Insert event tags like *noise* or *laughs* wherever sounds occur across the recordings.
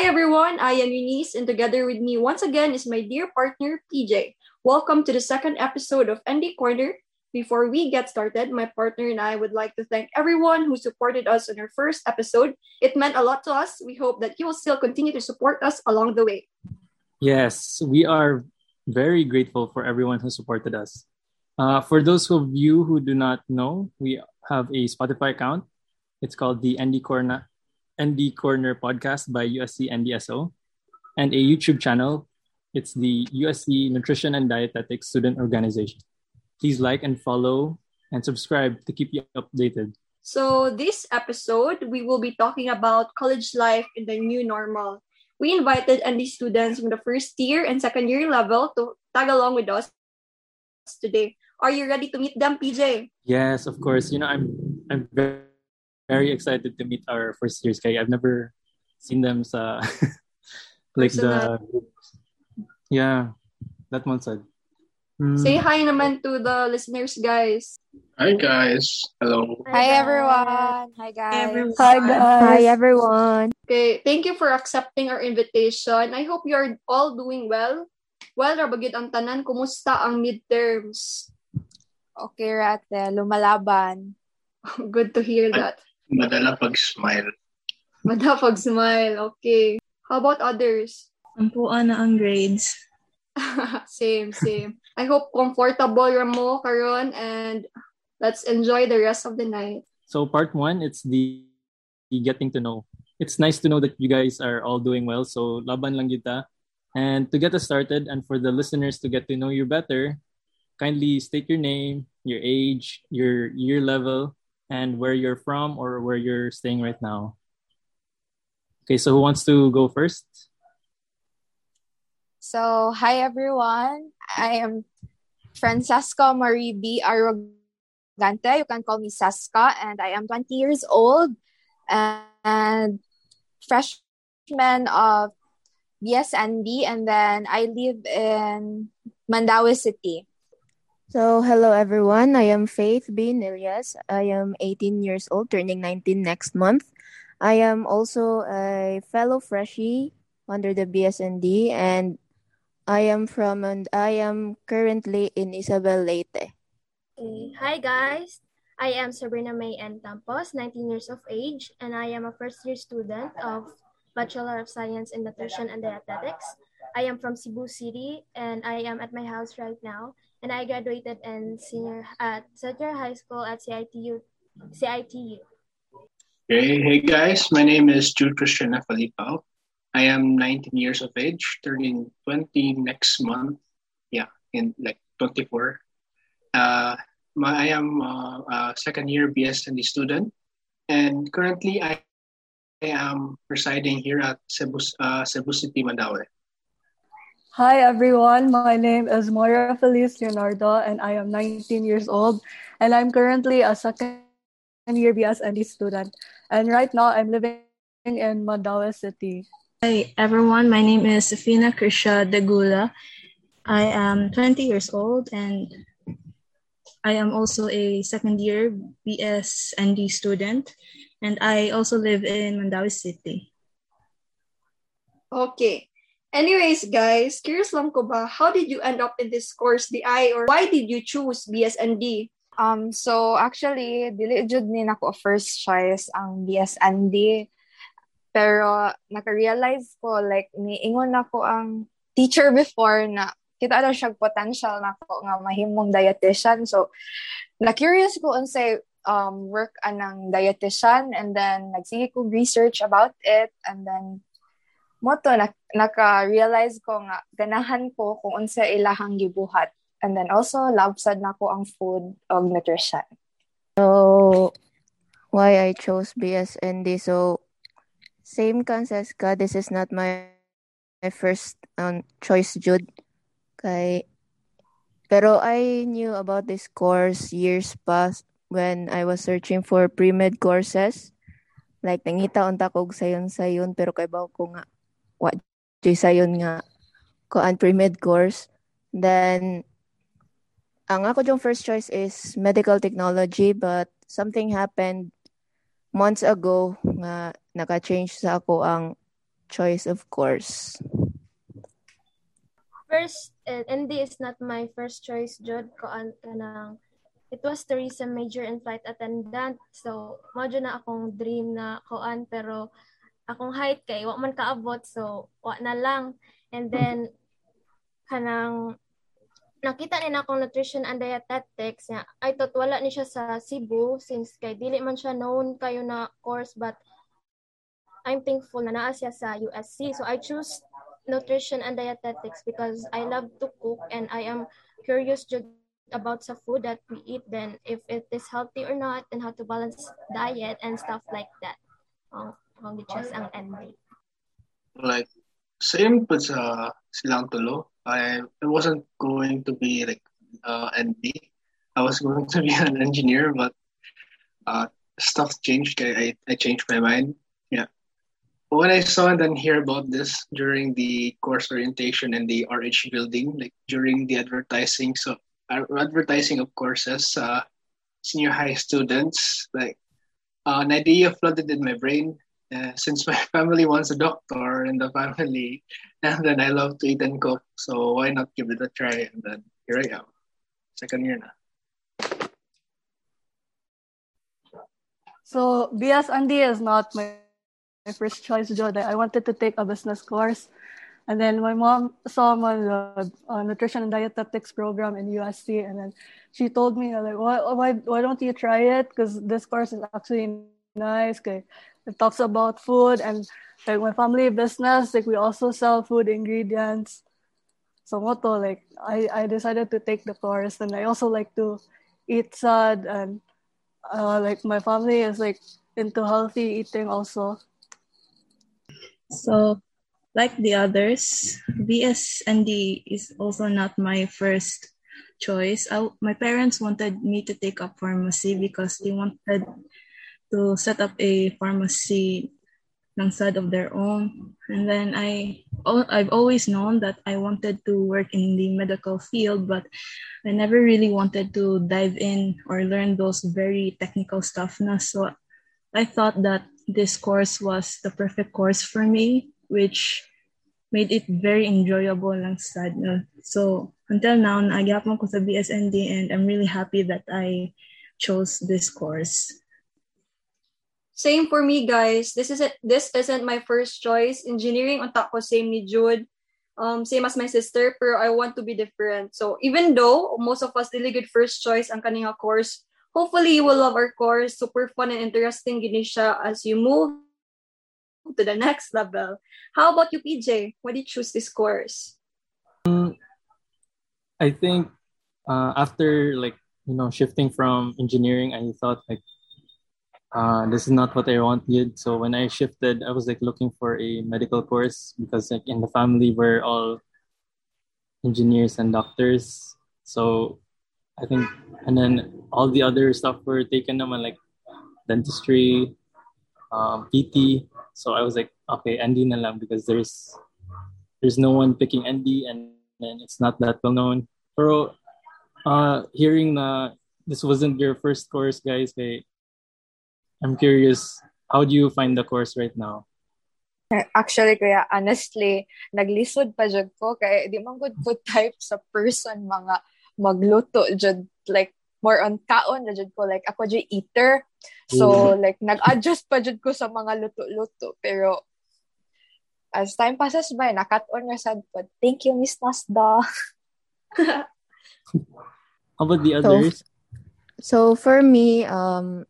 Hi everyone, I am Eunice and together with me once again is my dear partner PJ. Welcome to the second episode of ND Corner. Before we get started, my partner and I would like to thank everyone who supported us on our first episode. It meant a lot to us. We hope that you will still continue to support us along the way. Yes, we are very grateful for everyone who supported us. Uh, for those of you who do not know, we have a Spotify account. It's called the ND Corner ND Corner podcast by USC NDSO, and a YouTube channel. It's the USC Nutrition and Dietetics Student Organization. Please like and follow and subscribe to keep you updated. So, this episode, we will be talking about college life in the new normal. We invited ND students from the first year and second year level to tag along with us today. Are you ready to meet them, PJ? Yes, of course. You know, I'm I'm very very excited to meet our first years kay I've never seen them sa *laughs* like the yeah that one said mm. say hi naman to the listeners guys. Hi guys. Hello. Hi everyone. hi guys. Everyone. hi guys. Hi everyone. Okay thank you for accepting our invitation. I hope you're all doing well. Well rabagid ang tanan kumusta ang midterms? Okay rate lumalaban. *laughs* Good to hear that Madala pag-smile. Madala pag-smile. Okay. How about others? Ampuan na ang grades. *laughs* same, same. I hope comfortable ra mo karon and let's enjoy the rest of the night. So part one, it's the, the getting to know. It's nice to know that you guys are all doing well. So laban lang kita. And to get us started and for the listeners to get to know you better, kindly state your name, your age, your year level, and where you're from or where you're staying right now. Okay, so who wants to go first? So, hi everyone. I am Franceska Marie B. Arrogante. You can call me Saska, and I am 20 years old and freshman of BSND, and then I live in Mandaue City. So, hello everyone. I am Faith B. Nillas. I am 18 years old, turning 19 next month. I am also a fellow freshie under the BSND, and I am from and I am currently in Isabel Leyte. Okay. Hi guys. I am Sabrina May N. Tampus, 19 years of age, and I am a first year student of Bachelor of Science in Nutrition and Dietetics. I am from Cebu City, and I am at my house right now and I graduated in senior at Senior High School at CITU. CITU. Hey, hey guys, my name is Jude Christian F. Alipao. I am 19 years of age, turning 20 next month. Yeah, in like 24. Uh, my, I am uh, a second year BSND student, and currently I, I am residing here at Cebu, uh, Cebu City, Mandaue. Hi everyone, my name is Moira Feliz Leonardo and I am 19 years old and I'm currently a second year BSND student. And right now I'm living in Mandaue City. Hi everyone, my name is Sefina Krisha Degula. I am 20 years old and I am also a second year BSND student and I also live in Mandaue City. Okay. Anyways, guys, curious lang ko ba, how did you end up in this course, DI, or why did you choose BSND? Um, so actually, dili jud ni nako first choice ang BSND. Pero naka-realize ko like niingon nako ang teacher before na kita daw siya potential nako nga mahimong dietitian. So na-curious ko unsay um work anang dietitian and then nagsige ko research about it and then mo to na, naka-realize ko nga ganahan ko kung unsa ilahang gibuhat. And then also love sad na ko ang food og nutrition. So why I chose BSND so same ka. This is not my my first um, choice Jude. Kay pero I knew about this course years past when I was searching for pre-med courses. Like nangita unta kog sayon sayon pero kay baw ko nga what sayon nga ko ang pre-med course. Then, ang ako yung first choice is medical technology but something happened months ago nga naka-change sa ako ang choice of course? First, uh, ND is not my first choice, Jud. Ko an kanang it was tourism major and flight attendant. So, mo na akong dream na koan pero akong height kay wa man kaabot so wa na lang. And then kanang nakita ni na akong nutrition and dietetics niya. I thought wala ni siya sa Cebu since kay dili man siya known kayo na course but I'm thankful na naa siya sa USC. So I choose nutrition and dietetics because I love to cook and I am curious about sa food that we eat then if it is healthy or not and how to balance diet and stuff like that. Oh, ang. Like same but sa silang tulo. I I wasn't going to be like uh ND. I was going to be *laughs* an engineer but uh stuff changed. I I changed my mind. Yeah. When I saw and then hear about this during the course orientation in the RH building, like during the advertising, so advertising of courses, uh, senior high students, like uh, an idea flooded in my brain. Since my *laughs* family wants a doctor in the family, *laughs* and then I love to eat and cook, so why not give it a try? And then here I am, second year now. So BSND is not my, my first choice, Joe. I wanted to take a business course and then my mom saw me on the uh, nutrition and dietetics program in USC, and then she told me like, why why why don't you try it? Because this course is actually nice. Okay, it talks about food and like my family business. Like we also sell food ingredients. So moto like I I decided to take the course, and I also like to eat sad and uh, like my family is like into healthy eating also. So like the others, BSND is also not my first choice. I, my parents wanted me to take up pharmacy because they wanted to set up a pharmacy ng side of their own. And then I, I've always known that I wanted to work in the medical field, but I never really wanted to dive in or learn those very technical stuff. Na. So I thought that this course was the perfect course for me which made it very enjoyable lang sad. No? So, until now, naagapon ko sa BSND and I'm really happy that I chose this course. Same for me, guys. This isn't this isn't my first choice. Engineering on ko same ni Jude. Um, same as my sister, pero I want to be different. So even though most of us really good first choice ang kaninga course, hopefully you will love our course. Super fun and interesting gini as you move to the next level. How about you, PJ? Why did you choose this course? Um, I think uh, after like you know shifting from engineering, I thought like uh, this is not what I wanted. So when I shifted, I was like looking for a medical course because like in the family we're all engineers and doctors. So I think, and then all the other stuff were taken naman like dentistry, um, PT. So I was like, okay, ND na lang because there's there's no one picking ND and then it's not that well known. Pero uh, hearing na this wasn't your first course, guys, kay, I'm curious, how do you find the course right now? Actually, kaya honestly, naglisod pa jud ko. Kay di man good food type sa person mga magluto jud like more on kaon na jud ko. Like ako jud eater. So mm. like nag-adjust pa jud ko sa mga luto-luto. Pero as time passes by nakat-on nga sad pod thank you Miss Nasda. *laughs* How about the others? so, so for me um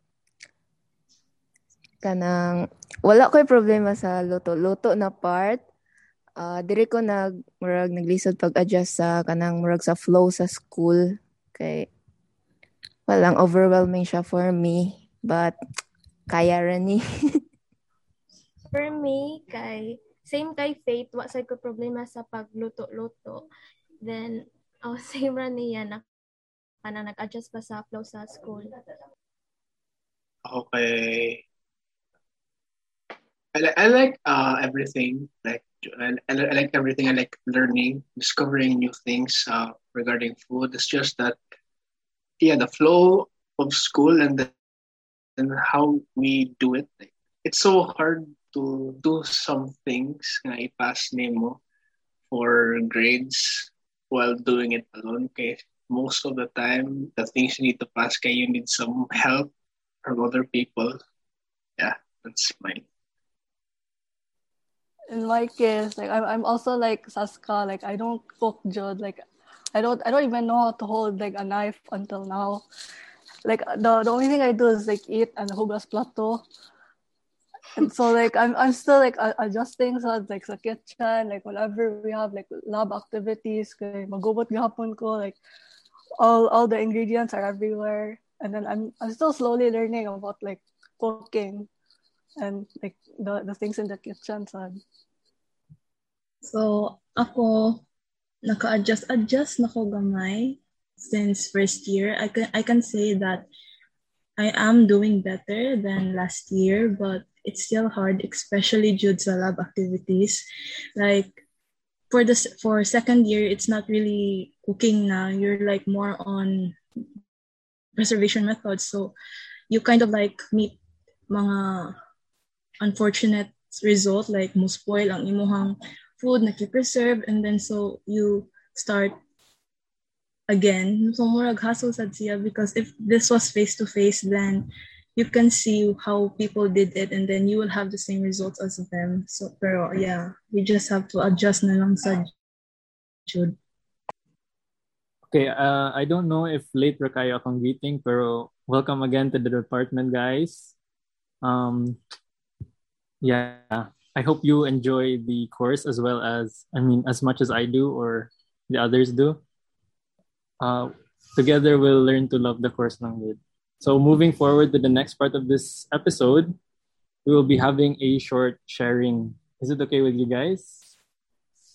kanang wala ko'y problema sa luto-luto na part uh, diri ko nag murag naglisod pag-adjust sa kanang murag sa flow sa school kay walang overwhelming siya for me. But, kaya rin ni. *laughs* for me, kay, same kay Faith, wa ko problema sa pagluto-luto. Then, *laughs* oh, same rin niya na kana nag-adjust pa sa flow sa school. Okay. I, I like uh, everything. Like I, I like everything. I like learning, discovering new things uh, regarding food. It's just that yeah the flow of school and then and how we do it it's so hard to do some things nga i-pass nimo for grades while doing it alone. Okay, most of the time, the things you need to pass, kay you need some help from other people. Yeah, that's mine. In my case, like I'm, I'm also like Saska. Like I don't cook jud. Like I don't, I don't even know how to hold like a knife until now. Like the, the only thing I do is like eat and hugas plato. And so like I'm, I'm still like adjusting sa like sa kitchen. Like whenever we have like lab activities, kay magubot gahapon ko like all all the ingredients are everywhere. And then I'm I'm still slowly learning about like cooking and like the, the things in the kitchen. So So, ako, naka-adjust-adjust na ko gamay since first year. I can, I can say that I am doing better than last year, but it's still hard, especially due to lab activities. Like, for the for second year, it's not really cooking now. You're like more on preservation methods. So, you kind of like meet mga unfortunate result like mo spoil ang imuhang food na preserve and then so you start again so murag hassle sad siya because if this was face to face then you can see how people did it and then you will have the same results as them so pero yeah we just have to adjust na lang sa Jude. Okay, uh, I don't know if late ra kayo akong greeting, pero welcome again to the department, guys. Um, yeah, I hope you enjoy the course as well as, I mean, as much as I do or the others do. Uh, together, we'll learn to love the course ng good. So, moving forward to the next part of this episode, we will be having a short sharing. Is it okay with you guys?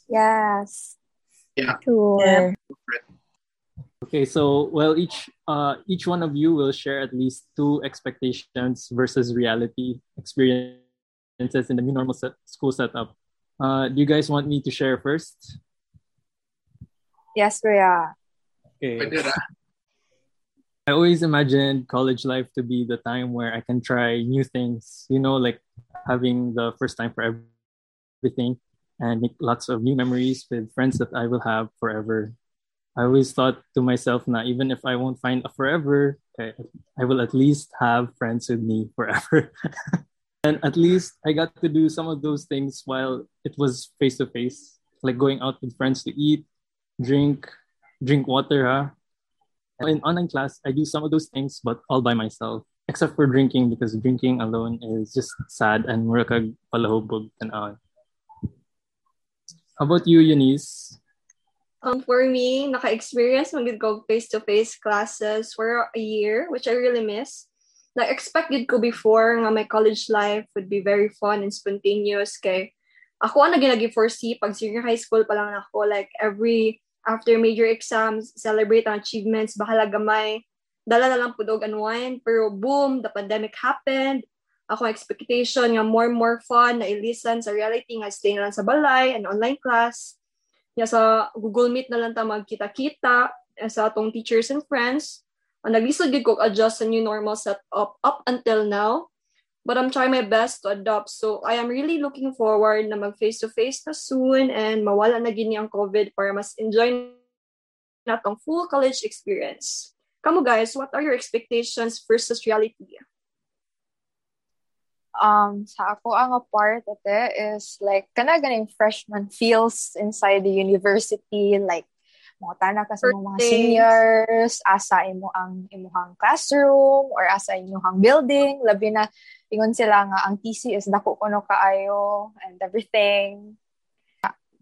Yes. Yeah. Sure. Okay, so well, each uh, each one of you will share at least two expectations versus reality experiences in the new normal set, school setup. Uh, do you guys want me to share first? Yes, Kuya. Okay. I always imagined college life to be the time where I can try new things, you know, like having the first time for everything and make lots of new memories with friends that I will have forever. I always thought to myself, na even if I won't find a forever, I, I will at least have friends with me forever. *laughs* and at least I got to do some of those things while it was face to face, like going out with friends to eat, drink, drink water, huh? in online class, I do some of those things, but all by myself, except for drinking, because drinking alone is just sad and murakag palahubog and. How about you, Eunice? Um, for me, naka-experience magid ko face-to-face classes for a year, which I really miss. Like, expected ko before nga my college life would be very fun and spontaneous. Kay, ako ang naging foresee pag senior high school pa lang ako. Like, every, after major exams, celebrate ang achievements, bahala gamay. Dala na lang pudog unwind. Pero boom, the pandemic happened. Ako expectation nga more and more fun na i-listen sa reality nga stay na lang sa balay and online class ya sa Google Meet na lang ta magkita-kita sa atong teachers and friends. Ang naglisod gid ko adjust sa new normal setup up until now. But I'm trying my best to adopt. So I am really looking forward na mag face-to-face na soon and mawala na gini ang COVID para mas enjoy na tong full college experience. Kamu guys, what are your expectations versus reality? um sa ako ang part ate is like kana ganing freshman feels inside the university like mo tana ka sa mga seniors asa imo ang imuhang classroom or asa imuhang building. Labi na ingon sila nga ang TC is dako kuno kaayo and everything.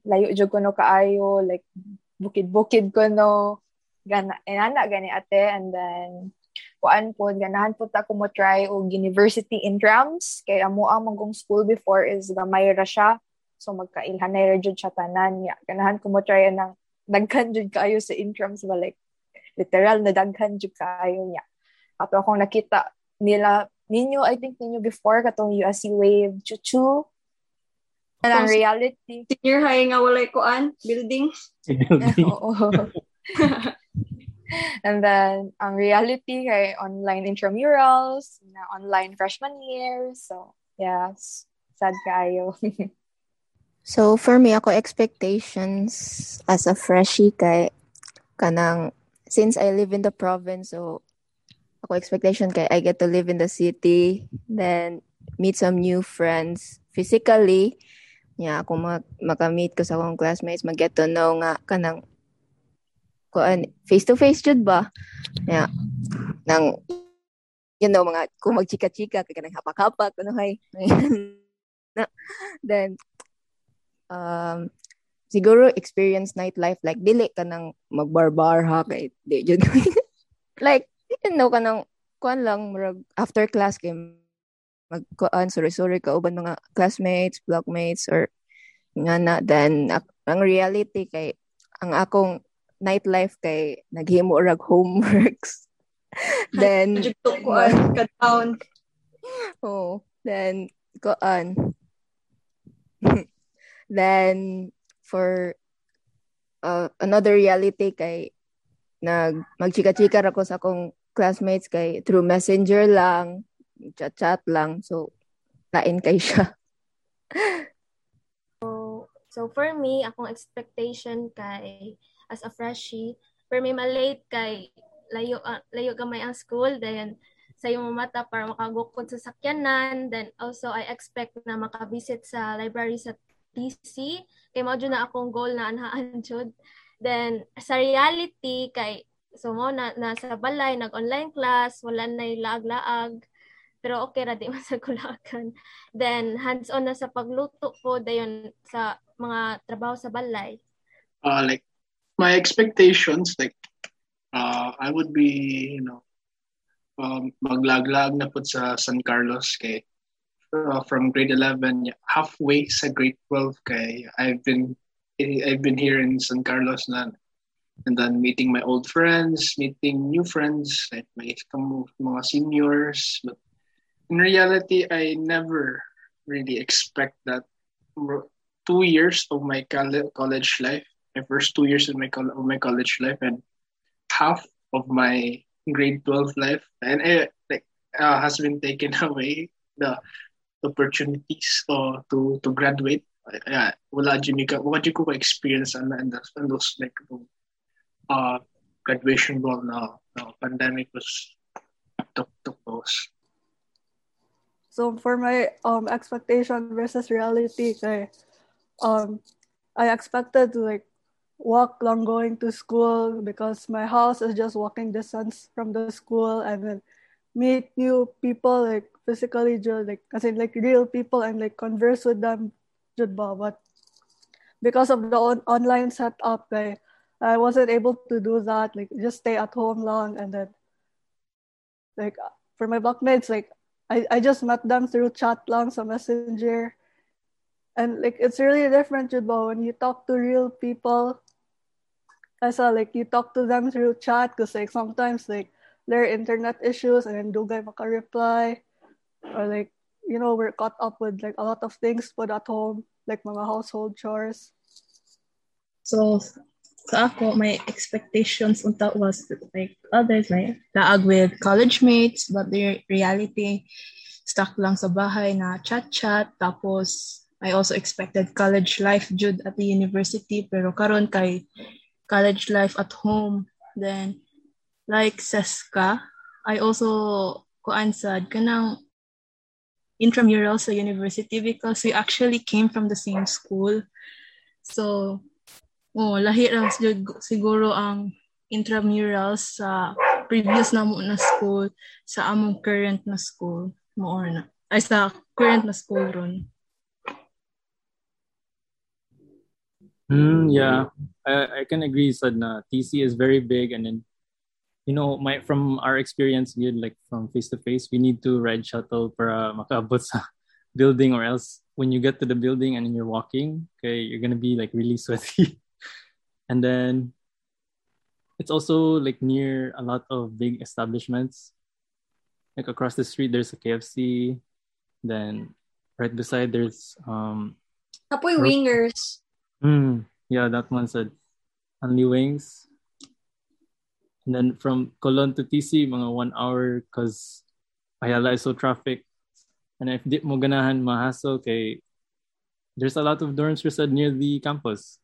Layo jud kuno kaayo like bukid-bukid kuno gana inana gani ate and then kuan po ganahan po ta ko mo try og university intrams kay amo ang magong school before is gamay ra siya so magkailhanay ra jud siya tanan. Ya ganahan ko mo try nang daghan jud kaayo sa intrams ba like literal na daghan jud kaayo niya ato akong nakita nila ninyo I think ninyo before katong USC Wave chuchu and ang reality Senior high nga walay kuan, building. *laughs* Oo. *laughs* And then, ang reality kay online intramurals, na online freshman year. So, yes. sad kayo. *laughs* So for me, ako expectations as a freshie kay kanang since I live in the province, so ako expectation kay I get to live in the city, then meet some new friends physically. Yeah, ako mag makamit ko sa akong classmates, mag-get to know nga kanang kuan face to face jud ba? Yeah. Nang you know mga kung magchika-chika kay kanang hapak-hapak ano hay. *laughs* then um, siguro experience nightlife like dili ka nang magbarbar ha kay di jud *laughs* like you know ka nang kuan lang murag after class kay magkuan sorry sorry ka uban mga classmates blockmates or nga na then ang reality kay ang akong nightlife kay naghimo rag homeworks. *laughs* Then kuan ka down oh then kuan *laughs* Then, for uh, another reality kay nag magchika-chika ako sa akong classmates kay through messenger lang, chat-chat lang. So, lain kay siya. *laughs* so, so for me, akong expectation kay as a freshie, for me malate kay layo uh, layo gamay ang school then sa iyong mata para makagukod sa sakyanan then also I expect na makabisit sa library sa TC kay mao na akong goal na anhaan *laughs* jud. Then sa reality kay so mo na nasa balay nag online class wala na laag-laag. Pero okay ra di man sa kulakan. Then hands on na sa pagluto po dayon sa mga trabaho sa balay. Uh like my expectations like uh I would be you know um, maglaglag na po sa San Carlos kay uh, from grade 11 halfway sa grade 12 kay I've been I've been here in San Carlos na and then meeting my old friends meeting new friends like my mga seniors but in reality I never really expect that two years of my college life my first two years of my of my college life and half of my grade 12 life and it like uh, has been taken *laughs* away. The opportunities uh, to to graduate. Yeah wala jud ka wala jud ko experience and and those, like uh graduation ball na pandemic was took those so for my um expectation versus reality um I expected to like walk long going to school because my house is just walking distance from the school and then meet new people like physically just like as in like real people and like converse with them just but because of the on- online setup like, I wasn't able to do that like just stay at home long and then like for my blockmates like I, I just met them through chat long so messenger. And like it's really different but when you talk to real people. Saw like you talk to them through chat because like sometimes like their internet issues and then dugay maka reply or like you know we're caught up with like a lot of things put at home like mga household chores. So sa ako my expectations unta was like others like laag with college mates but the reality stuck lang sa bahay na chat chat tapos I also expected college life jud at the university. Pero karon kay college life at home then like Seska I also kuan sad kanang intramural sa university because we actually came from the same school. So, oh, lahi lang siguro ang intramural sa previous na mo na school sa among current na school mo na. Ay sa current na school ron. Mm, yeah, I, I can agree. Said na TC is very big, and then you know, my from our experience, good like from face to face, we need to ride shuttle para makaabot sa *laughs* building, or else when you get to the building and you're walking, okay, you're gonna be like really sweaty, *laughs* and then it's also like near a lot of big establishments. Like across the street, there's a KFC. Then right beside there's um. Apoy wingers. Mm, yeah, that one said only wings and then from Colon to TC, mga one hour because Ayala is so traffic. And if di mo ganahan mahassle kay there's a lot of dorms resad near the campus.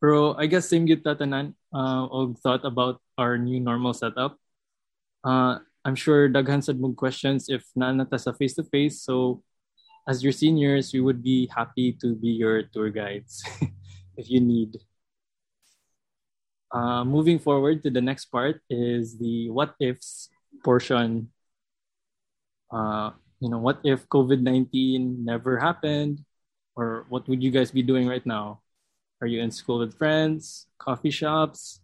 Pero I guess same gyud tatanan uh, og thought about our new normal setup. Uh, I'm sure daghan sad mo questions if naanata sa face to face. So as your seniors, we would be happy to be your tour guides *laughs* if you need. Uh, moving forward to the next part is the what ifs portion. Uh, you know, what if COVID 19 never happened? Or what would you guys be doing right now? Are you in school with friends, coffee shops,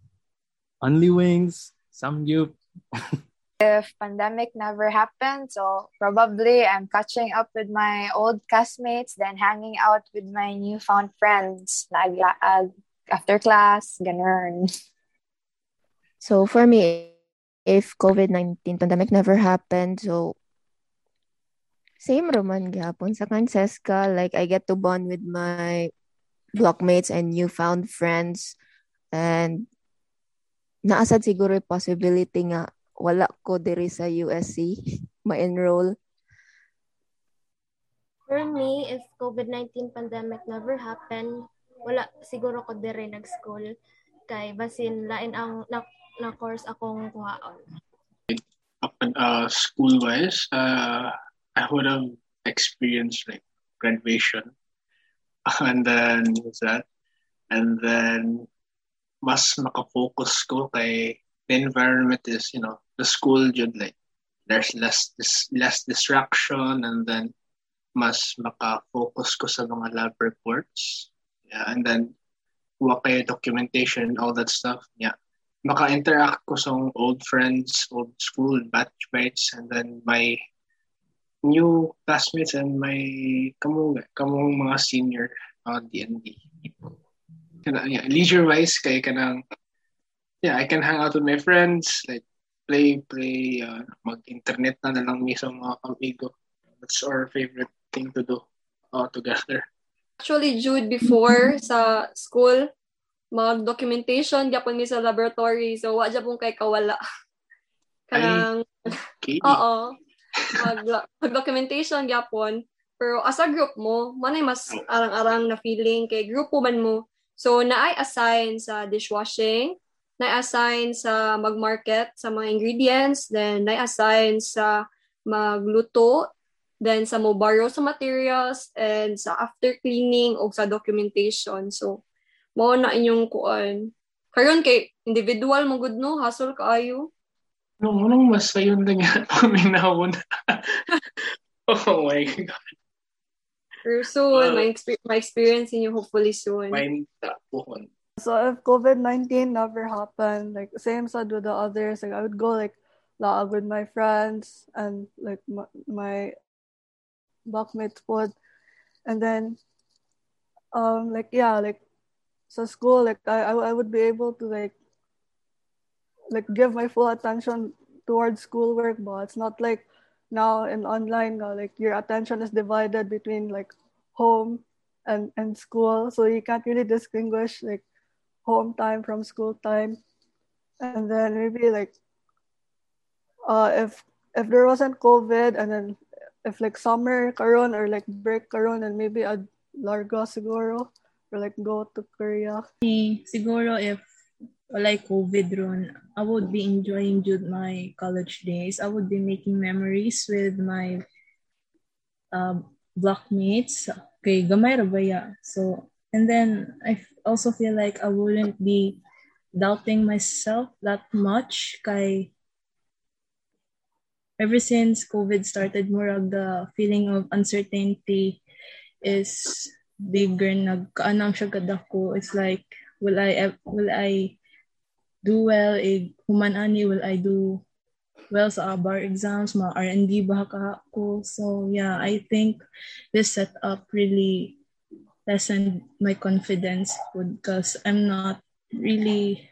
only wings, samgyup? *laughs* if pandemic never happened, so probably I'm catching up with my old classmates, then hanging out with my newfound friends, naglaag after class, ganun. So for me, if COVID-19 pandemic never happened, so same roman gapon sa Kanseska, like I get to bond with my blockmates and newfound friends and naasad siguro yung possibility nga wala ko diri sa USC *laughs* ma-enroll. For me, if COVID-19 pandemic never happened, wala siguro ko diri nag-school kay basin lain ang na, na course akong kuhaon. Uh, school wise, uh, I would have experienced like graduation, *laughs* and then that? And then mas makafocus ko kay the environment is you know the school jud like there's less this less distraction and then mas makafocus ko sa mga lab reports yeah and then kuha kayo documentation all that stuff yeah maka-interact ko sa old friends old school batchmates and then my new classmates and my kamong kamong mga senior on DND. Kana yeah, leisure wise kay kanang yeah, I can hang out with my friends like play play uh, mag-internet na na lang mi sa mga kamigo. That's our favorite thing to do all together. Actually, Jude, before sa school, mag-documentation, gyapon mi sa laboratory. So, wa pong kay kawala. *laughs* Kanang, oo. Mag, mag documentation gyapon pero as a group mo manay mas arang-arang na feeling kay grupo man mo. So naay assign sa dishwashing naay assign sa magmarket sa mga ingredients then naay assign sa magluto then sa mo borrow sa materials and sa after cleaning o sa documentation so mao na inyong kuan karon kay individual mo gud no hustle kaayo Nung unang mas yun lang *laughs* yan paminahon. *laughs* oh my God. Pero soon, uh, my, exp- my experience in you hopefully soon. My tapuhon. So if COVID-19 never happened, like same said with the others, like I would go like laag with my friends and like my, my blockmates would. And then um like yeah, like so school like I I would be able to like like give my full attention towards schoolwork but it's not like now in online like your attention is divided between like home and and school so you can't really distinguish like home time from school time and then maybe like uh if if there wasn't covid and then if like summer karon or like break karon and maybe a largo siguro or like go to korea siguro if like COVID ron, I would be enjoying my college days. I would be making memories with my uh, blockmates. Okay, gamay rabaya. So, and then I also feel like I wouldn't be doubting myself that much. Kay, ever since COVID started, more of the feeling of uncertainty is bigger. Nagkaanang siya kadako. It's like, will I, will I do well eh human ani will I do well sa bar exams ma RND ba ka so yeah I think this setup really lessened my confidence because I'm not really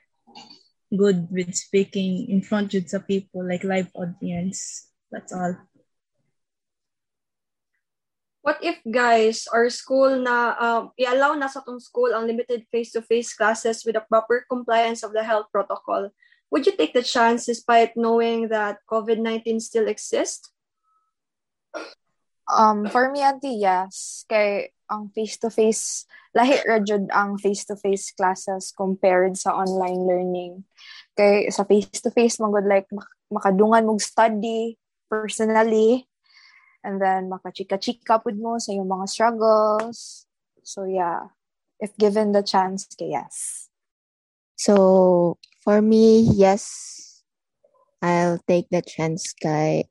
good with speaking in front of sa people like live audience. That's all. What if guys our school na um, i-allow na sa tong school ang limited face-to-face classes with a proper compliance of the health protocol? Would you take the chance despite knowing that covid-19 still exists? Um, for me, auntie, yes. Kay ang face-to-face, lahi ra jud ang face-to-face classes compared sa online learning. Kay sa face-to-face, magod like mak- makadungan mong study personally and then makachika-chika pud mo sa iyong mga struggles. So yeah, if given the chance, kay yes. So, for me, yes, I'll take the chance kay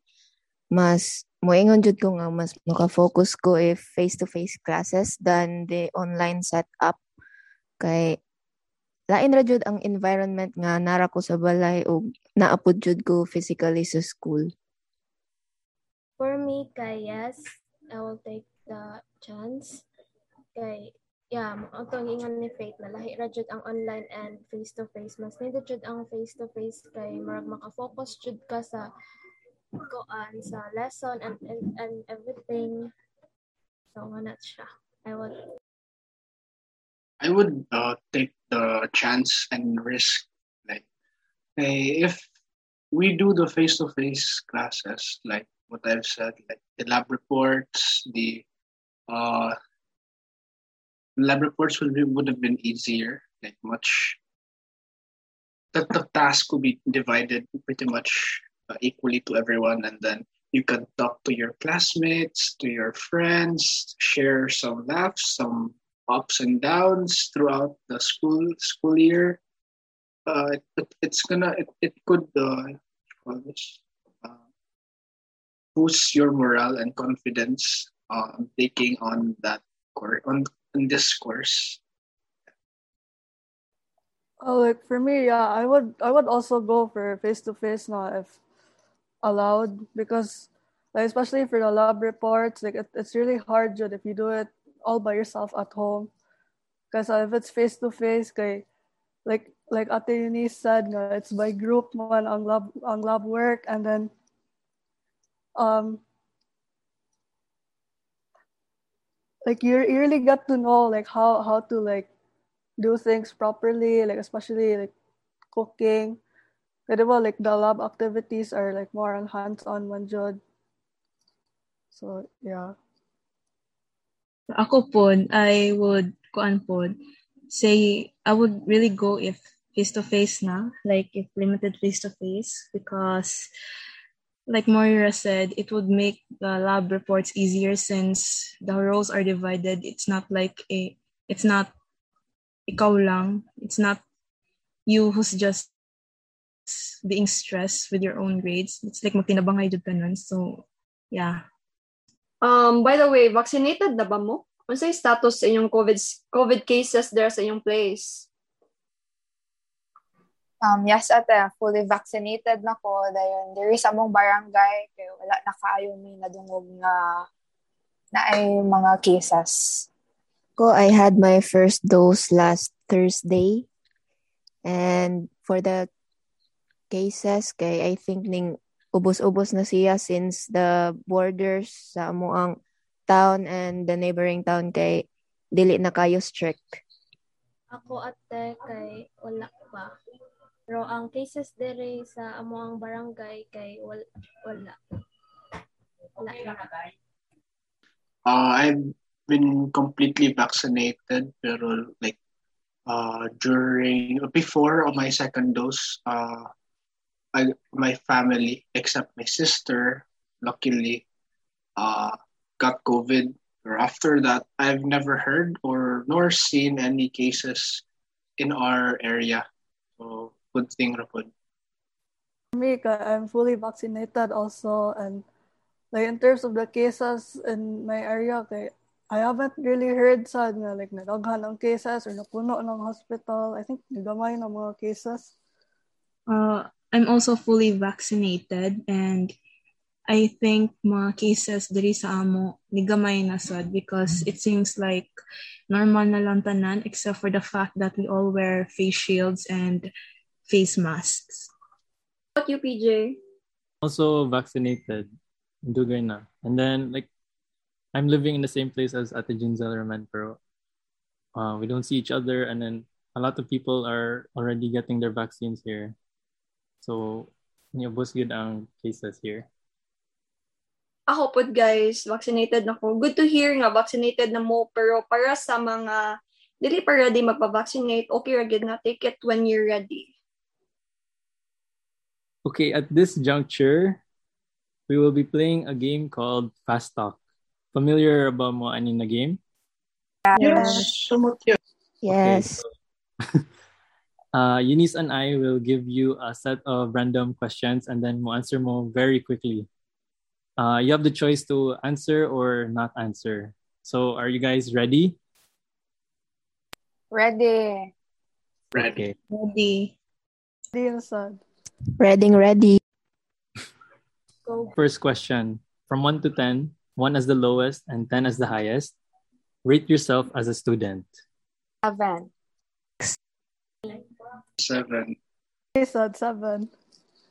mas moingon jud ko nga mas maka-focus ko if face-to-face classes than the online setup kay lain ra jud ang environment nga nara ko sa balay o naapod jud ko physically sa school. For me, kay yes, I will take the chance. Kay, yeah, ang ingon ni Faith na lahi ra jud ang online and face-to-face. Mas nindot jud ang face-to-face kay marag maka-focus jud ka sa koan sa lesson and, and, and everything. So, na siya. I would I would uh, take the chance and risk. Like, eh, if we do the face-to-face classes, like what I've said, like the lab reports, the uh, lab reports would be, would have been easier, like much. That the task would be divided pretty much equally to everyone, and then you can talk to your classmates, to your friends, share some laughs, some ups and downs throughout the school school year. Uh, it, it's gonna it, it could uh, uh, boost your morale and confidence on taking on that course on, on this course. Oh, like for me, yeah, I would I would also go for face to face now if allowed because like especially for the lab reports, like it, it's really hard Jud, if you do it all by yourself at home. Because if it's face to face, like like Ate Eunice said, it's by group man ang lab ang lab work and then um like you really get to know like how how to like do things properly, like especially like cooking. Diba, like the lab activities are like more on hands-on man jud. So yeah. Ako po, I would, kuan po, say, I would really go if face-to-face na, like if limited face-to-face, because like Moira said, it would make the lab reports easier since the roles are divided. It's not like a, it's not ikaw lang. It's not you who's just being stressed with your own grades. It's like magtinabangay jud ka nun. So, yeah. Um, by the way, vaccinated na ba mo? Unsay status sa inyong COVID COVID cases there sa inyong place? Um, yes, ate, fully vaccinated na ko. Dayon, diri sa mong barangay, kay wala na kaayo mi nadungog nga na ay mga cases. Ko, I had my first dose last Thursday. And for the cases, kay I think ning ubos-ubos na siya since the borders sa amo ang town and the neighboring town kay dili na kayo strict. Ako ate kay wala pa. Pero ang cases dere sa amo ang barangay kay wala. Wala. wala. Uh, I've been completely vaccinated, pero like uh, during before of my second dose, uh, I, my family except my sister, luckily, uh, got COVID. Or after that, I've never heard or nor seen any cases in our area. So good thing, Rapod. Me, I'm fully vaccinated also, and like in terms of the cases in my area, kay I haven't really heard sa nga like nadaghan cases or napuno ng hospital. I think nagamay ng mga cases. Uh, I'm also fully vaccinated and I think mga cases diri sa amo ni gamay na sad because it seems like normal na lang tanan except for the fact that we all wear face shields and face masks. What you, PJ? Also vaccinated. Dugay na. And then like I'm living in the same place as Ate Jean Zellerman, pero uh, we don't see each other and then a lot of people are already getting their vaccines here. So niubos gud ang cases here. Ako po guys, vaccinated na ko. Good to hear nga vaccinated na mo pero para sa mga dili pa ready magpa-vaccinate, okay ra gid na take it when you're ready. Okay, at this juncture, we will be playing a game called Fast Talk. Familiar ba mo ani na game? Yes, somewhat yes. Yes. *laughs* Uh, Eunice and I will give you a set of random questions and then mo answer mo very quickly. Uh, you have the choice to answer or not answer. So, are you guys ready? Ready. Ready. Okay. Ready. Di. Ready, ready. Go. First question from 1 to 10, 1 as the lowest and 10 as the highest. Rate yourself as a student. Seven. Seven. Di sad, seven.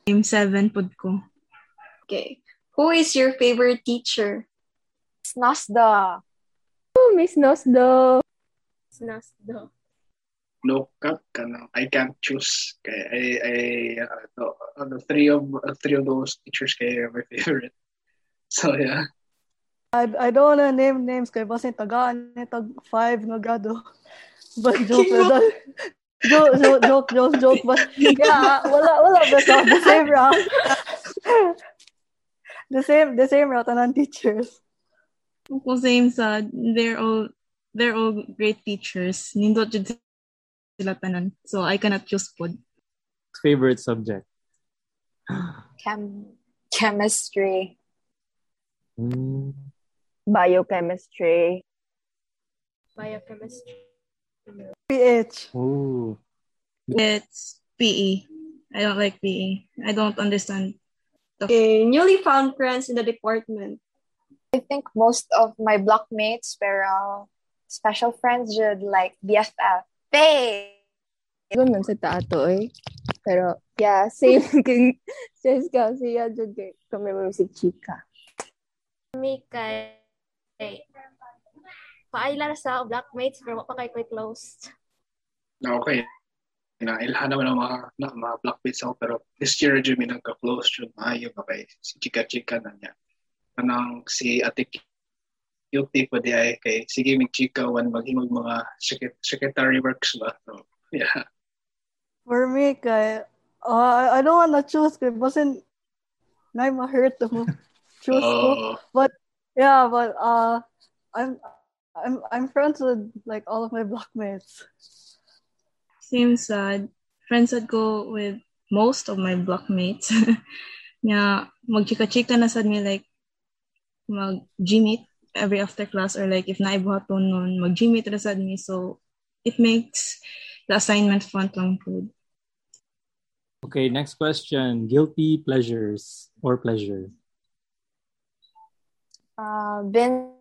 Game 7 pod ko. Okay. Who is your favorite teacher? Snasda. Oh, Miss Nosdo. Snas do. No cut ka na. I can't choose. Kay I I uh, the, uh, the three of uh, three of those teachers kay are my favorite. So yeah. I, I don't wanna name names kay basin tagaan ni tag five nga grado. *laughs* But joke na dahil. Joke, joke, joke, joke, joke. But yeah, wala, wala. But uh, the same route. *laughs* the same, the same route ng teachers. Ako same sa they're all they're all great teachers. Nindot jud sila tanan. So I cannot choose pod. Favorite subject? *gasps* Chem chemistry. Hmm. Biochemistry. Biochemistry. PH. Ooh. It's PE. I don't like PE. I don't understand. Okay. Newly found friends in the department. I think most of my blockmates pero special friends should like BFF. Hey! Doon man sa taato eh. Pero, yeah, *laughs* same king says ka, siya dyan kay kami mo si Chika. Me kay kay paila na sa blackmates pero pa kay koy close. Na okay. Na ilhan naman ang mga na, mga blackmates ako pero this year jud mi nagka-close jud maayo ba kay si Chika Chika na niya. Kanang si Ate Cutie pa di ay kay sige mig Chika wan maghimog mga secret- secretary works ba. So, yeah. For me, kay, uh, I, don't wanna choose kay basin na ma-hurt mo. *laughs* choose ko. Oh, Yeah, but uh, I'm I'm I'm friends with like all of my blockmates. Same sad. Friends that go with most of my blockmates. *laughs* Nga, magchika-chika na sad mi like mag-gmeet every after class or like if naibuhaton nun, mag-gmeet na sad mi. So, it makes the assignment fun lang food. Okay, next question. Guilty pleasures or pleasure? Uh, binge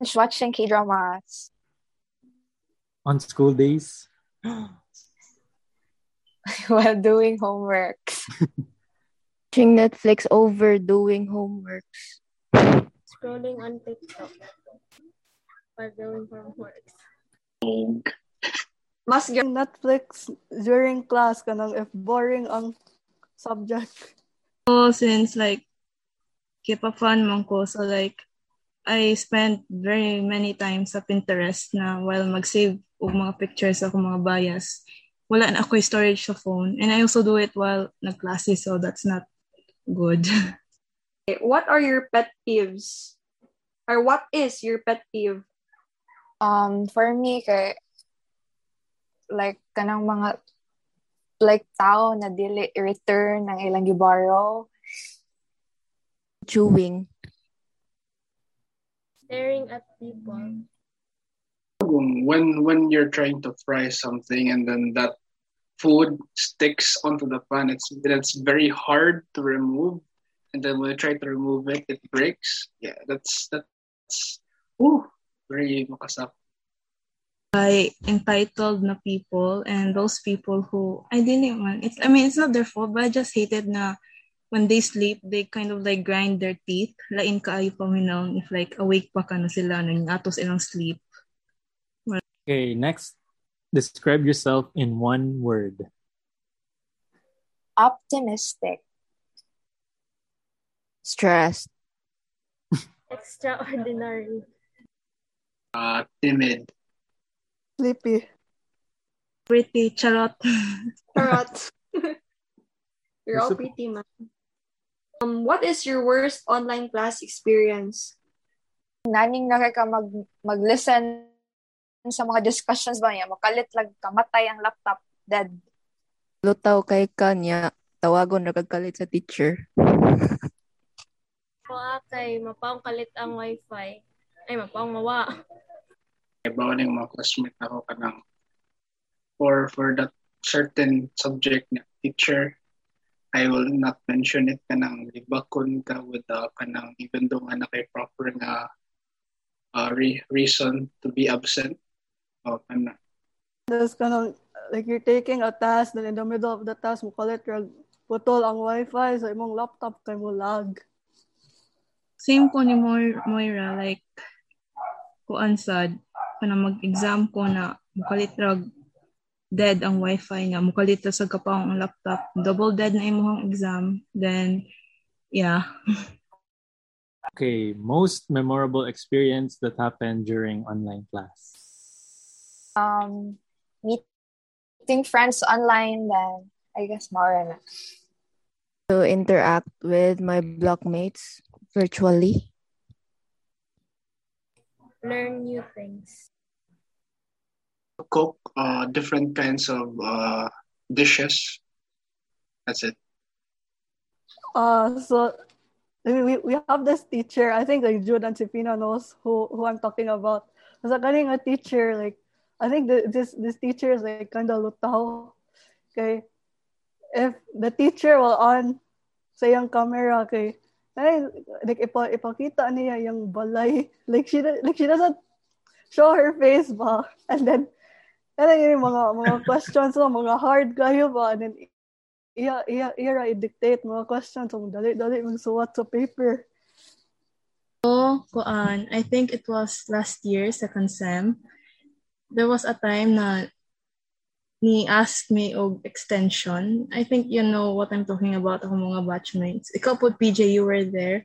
watching K-dramas. On school days? *gasps* while doing homework. *laughs* Watching Netflix over doing homeworks. Scrolling on TikTok while doing homework. oh, *laughs* Mas Yung Netflix during class kanang if boring ang subject. So, since like, keep a fun man ko, so like, I spent very many times sa Pinterest na while mag-save og mga pictures ako mga bias. Wala na ako storage sa phone. And I also do it while nag-klase, so that's not good. *laughs* What are your pet peeves? Or what is your pet peeve? Um, for me, kay, like, kanang mga, like, tao na dili return ng ilang gibaro. Chewing. Staring at people. when when you're trying to fry something and then that food sticks onto the pan, it's it's very hard to remove. And then when you try to remove it, it breaks. Yeah, that's that's ooh, very makasap. by entitled na people and those people who I didn't man it's I mean it's not their fault but I just hated na when they sleep they kind of like grind their teeth lain kaayo paminaw if like awake pa ka na sila nang atos ilang sleep Okay, next. Describe yourself in one word. Optimistic. Stressed. *laughs* Extraordinary. Uh, timid. Sleepy. Pretty charot. *laughs* Charot. You're all pretty, man. Um, what is your worst online class experience? Naning na ka mag, mag-listen sa mga discussions ba niya, makalit lang kamatay ang laptop, dead. Lutaw kay kanya, tawagon na kagkalit sa teacher. *laughs* Mga kay mapaong kalit ang wifi. Ay, mapaong mawa. Kaya bawal yung mga classmate ako kanang for for that certain subject na teacher I will not mention it kanang libakon ka with the kanang even though nga na kay proper nga uh, re- reason to be absent o kana There's kind of like you're taking a task, then in the middle of the task, mo kalit rag putol ang wifi sa imong laptop kay mo lag. Same ko ni Moira, Moira like, kuan sad, kana mag-exam ko na mukalit rag dead ang wifi nga, mukalit ra sa kapaong ang laptop. Double dead na imong exam. Then, yeah. *laughs* Okay, most memorable experience that happened during online class. Um, meeting friends online, then I guess more na. To interact with my blockmates virtually. Learn new things. Cook uh, different kinds of uh, dishes that's it Uh, so we, we have this teacher, I think like Jude and knows who, who I'm talking about. Sa kaning a teacher, like, I think the, this this teacher is like kind of lutaw. Okay. If the teacher will on sa yung camera, okay, ay, like, ipa, ipakita niya yung balay. *laughs* Like, she, like, she doesn't show her face ba? And then, then yung mga, mga questions mo, mga hard kayo ba? And then, iya iya iya i-dictate mga questions so dali dali magsuwat sa paper So, kuan, I think it was last year, second sem. There was a time na ni ask me og extension. I think you know what I'm talking about ako mga batchmates. Ikaw po, PJ, you were there.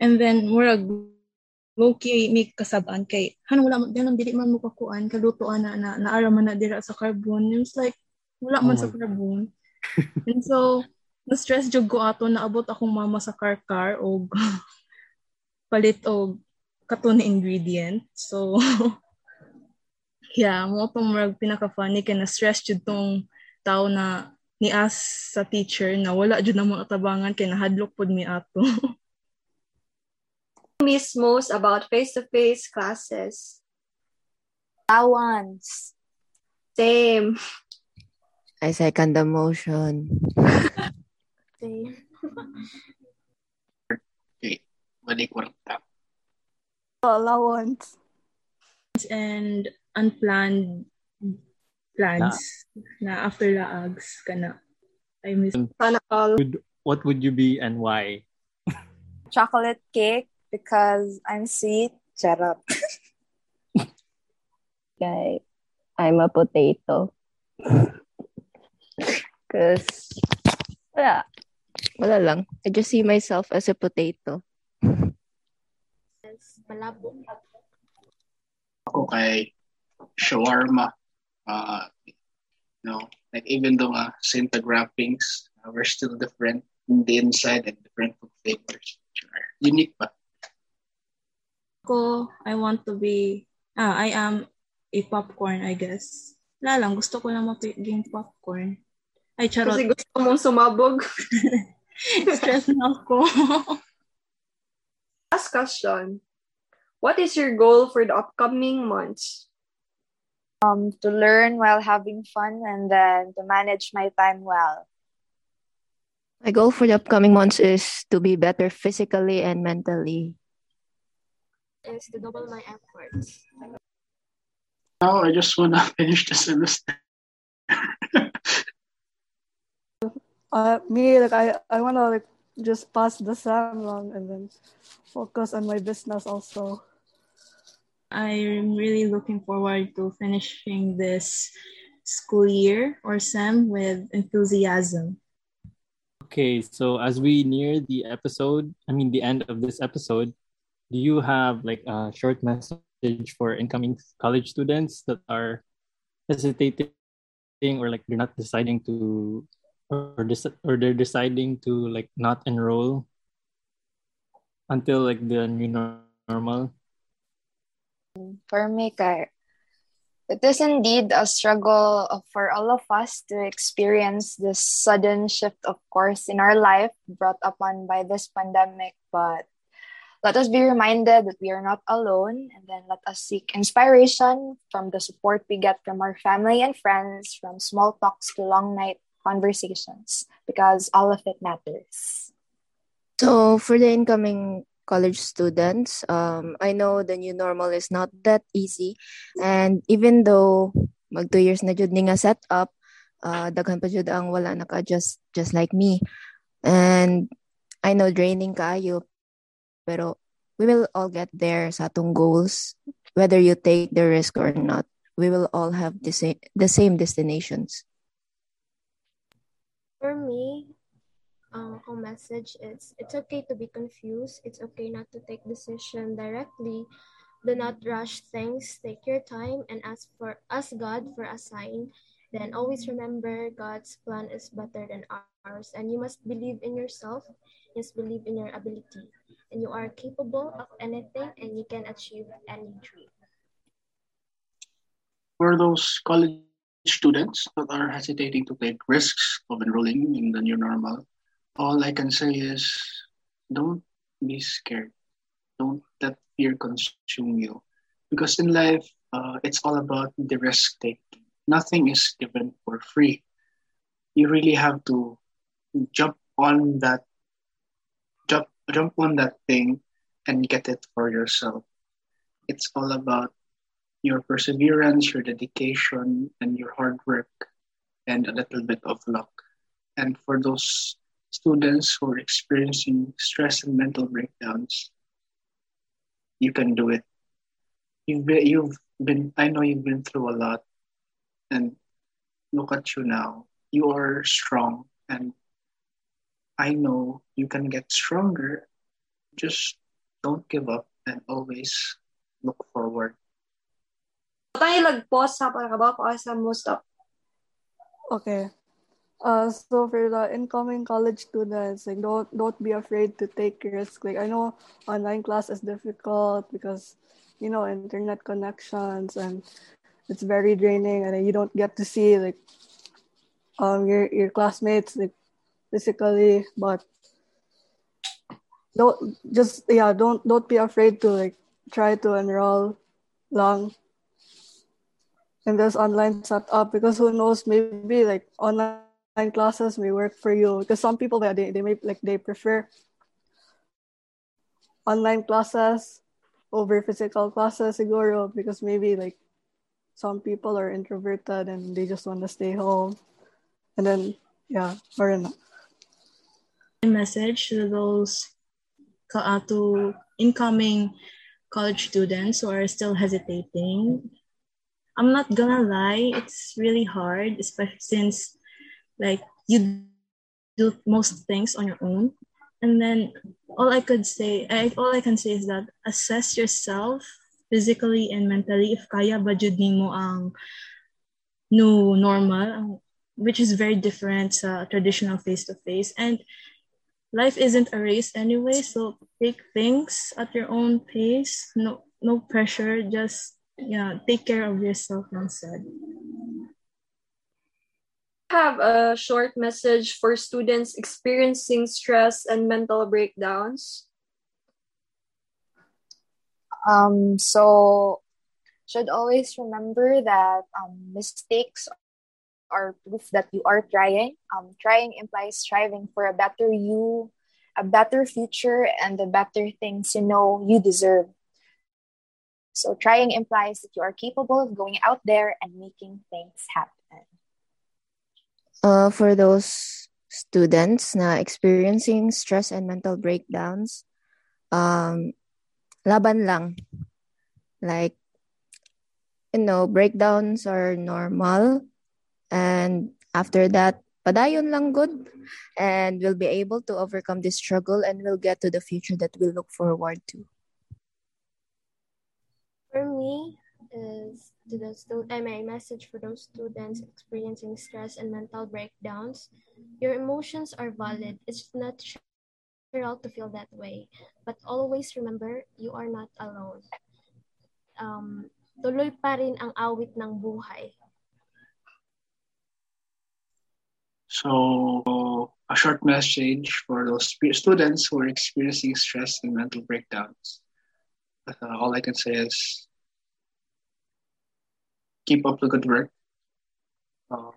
And then, murag, low-key, may kasabaan kay, han, wala man, ganun, dili man mo kakuan, kalutuan na, na, naara man na dira sa carbon. It was like, wala man Oh sa carbon. *laughs* And so, na-stress jud ko ato, naabot akong mama sa car-car og *laughs* palit og katon ingredient. So, *laughs* yeah, mo itong marag pinaka-funny kaya na-stress jud tong tao na ni as sa teacher na wala jud na mga tabangan kay nahadlok pod mi ato. Miss most about face-to-face classes? Allowance. Same. I second the motion. *laughs* Same. okay balik kwarta allowance And unplanned plans na after laags kana. I miss Sana all. What would you be and why? Chocolate cake because I'm sweet. Charot. Guy, *laughs* I'm a potato. *laughs* Cause, wala. Wala lang. I just see myself as a potato. Yes, malabo. ako kay shawarma uh, you know like even though nga same tag wrappings uh, we're still different in the inside and different food flavors which are unique pa ko, I want to be, ah, I am a popcorn, I guess. Wala lang, gusto ko lang mapiging popcorn. Ay, charot. Kasi gusto mong sumabog. *laughs* Stress na ako. *laughs* Last question. What is your goal for the upcoming months? Um, to learn while having fun and then to manage my time well. My goal for the upcoming months is to be better physically and mentally. Is to double my efforts. now I just wanna *laughs* finish the semester uh me like I I wanna like just pass the SAM long and then focus on my business also. I'm really looking forward to finishing this school year or SEM with enthusiasm. Okay, so as we near the episode, I mean the end of this episode, do you have like a short message for incoming college students that are hesitating or like they're not deciding to or or they're deciding to like not enroll until like the new normal? For me, kay, it is indeed a struggle for all of us to experience this sudden shift, of course, in our life brought upon by this pandemic. But let us be reminded that we are not alone, and then let us seek inspiration from the support we get from our family and friends, from small talks to long night conversations, because all of it matters. So for the incoming college students, um, I know the new normal is not that easy. And even though mag two years na jud ni nga set up, uh, daghan pa jud ang wala naka-adjust just like me. And I know draining kayo, pero we will all get there sa atong goals, whether you take the risk or not. We will all have the same, the same destinations. For me, um, our message is it's okay to be confused. It's okay not to take decision directly. Do not rush things. Take your time and ask for ask God for a sign. Then always remember God's plan is better than ours, and you must believe in yourself. Just believe in your ability, and you are capable of anything, and you can achieve any dream. For those college students that are hesitating to take risks of enrolling in the new normal, all I can say is don't be scared. Don't let fear consume you. Because in life, uh, it's all about the risk taking. Nothing is given for free. You really have to jump on that jump on that thing and get it for yourself. It's all about your perseverance, your dedication, and your hard work, and a little bit of luck. And for those students who are experiencing stress and mental breakdowns, you can do it. You've been, you've been, I know you've been through a lot, and look at you now. You are strong, and I know you can get stronger. Just don't give up and always look forward. Tayo lag-pause ha para ba para sa most up. Okay. Uh, so for the incoming college students, like don't don't be afraid to take risks. Like I know online class is difficult because you know internet connections and it's very draining, and you don't get to see like um your your classmates like physically. But don't just yeah don't don't be afraid to like try to enroll long in this online setup because who knows maybe like online classes may work for you because some people they, they may like they prefer online classes over physical classes siguro because maybe like some people are introverted and they just want to stay home and then yeah or not message to those uh, to incoming college students who are still hesitating. I'm not gonna lie it's really hard especially since like you do most things on your own. And then all i could say I, all i can say is that assess yourself physically and mentally. If kaya ba jud nimo ang new normal which is very different traditional face to face and life isn't a race anyway so take things at your own pace no no pressure just yeah take care of yourself instead have a short message for students experiencing stress and mental breakdowns? Um, so should always remember that um, mistakes are proof that you are trying. Um, trying implies striving for a better you, a better future, and the better things you know you deserve. So trying implies that you are capable of going out there and making things happen. Uh, for those students na experiencing stress and mental breakdowns, um, laban lang. Like, you know, breakdowns are normal. And after that, padayon lang good. And we'll be able to overcome this struggle and we'll get to the future that we look forward to. For me, is to the stu- uh, my message for those students experiencing stress and mental breakdowns. Your emotions are valid. It's not natural to feel that way, but always remember you are not alone. Um, tuloy pa rin ang awit ng buhay. So, a short message for those students who are experiencing stress and mental breakdowns. Uh, all I can say is keep up the good work. Uh,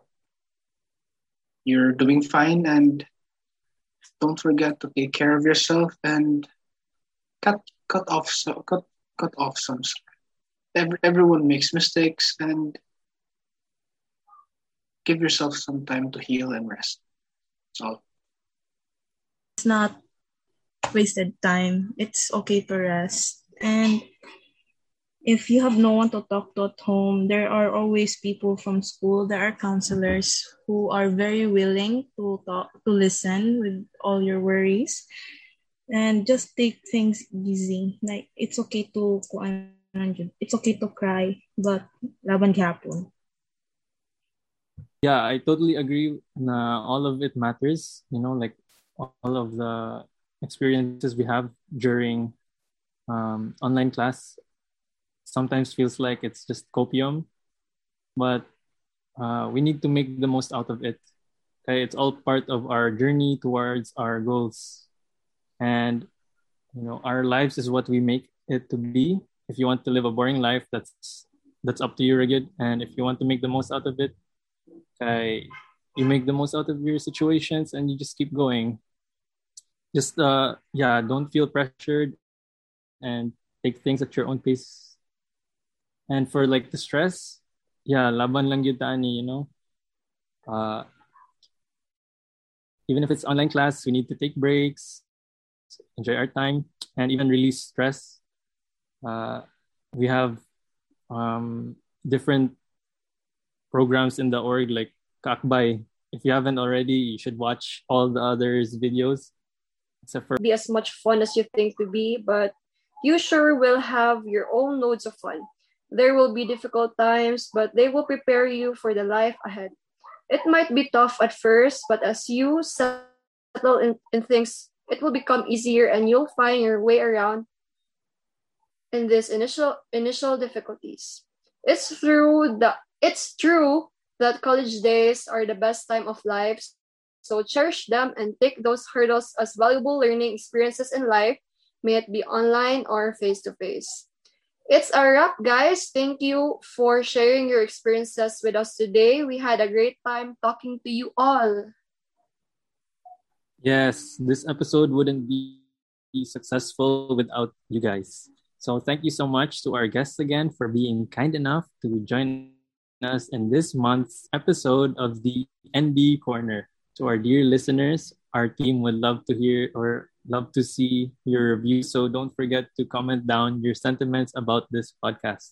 you're doing fine, and don't forget to take care of yourself and cut cut off so cut cut off some. Every, everyone makes mistakes, and give yourself some time to heal and rest. All. It's not wasted time. It's okay to rest. And if you have no one to talk to at home, there are always people from school. There are counselors who are very willing to talk, to listen with all your worries, and just take things easy. Like it's okay to it's okay to cry, but laban gihapon. Yeah, I totally agree. Na all of it matters. You know, like all of the experiences we have during um, online class sometimes feels like it's just copium, but uh, we need to make the most out of it. Okay, it's all part of our journey towards our goals, and you know, our lives is what we make it to be. If you want to live a boring life, that's that's up to you, Rigid. And if you want to make the most out of it, okay, you make the most out of your situations and you just keep going. Just uh, yeah, don't feel pressured, and take things at your own pace and for like the stress, yeah, laban lang yun tani, you know. Uh, even if it's online class, we need to take breaks, enjoy our time, and even release stress. Uh, we have um, different programs in the org like Kakbay. If you haven't already, you should watch all the others videos. Except for be as much fun as you think to be, but you sure will have your own loads of fun. There will be difficult times, but they will prepare you for the life ahead. It might be tough at first, but as you settle in, in things, it will become easier and you'll find your way around in these initial initial difficulties. It's through the it's true that college days are the best time of life. So cherish them and take those hurdles as valuable learning experiences in life, may it be online or face to face. It's a wrap, guys. Thank you for sharing your experiences with us today. We had a great time talking to you all. Yes, this episode wouldn't be successful without you guys. So thank you so much to our guests again for being kind enough to join us in this month's episode of the ND Corner. To our dear listeners, our team would love to hear or love to see your reviews. So don't forget to comment down your sentiments about this podcast.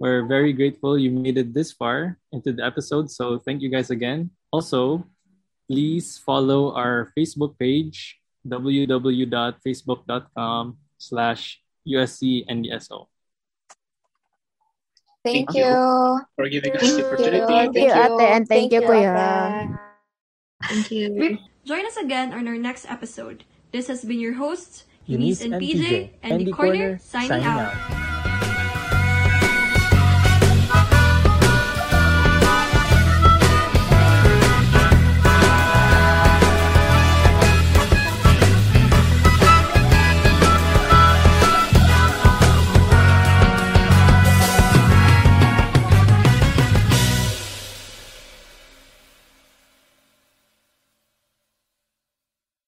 We're very grateful you made it this far into the episode. So thank you guys again. Also, please follow our Facebook page, www.facebook.com slash USC NDSO. Thank, Thank you. you. For giving us the opportunity. Thank you, ate, and thank you, kuya. ate. Thank you. Join us again on our next episode. This has been your hosts, Eunice Eunice and and PJ, PJ, ND Corner, Corner, signing signing out. out.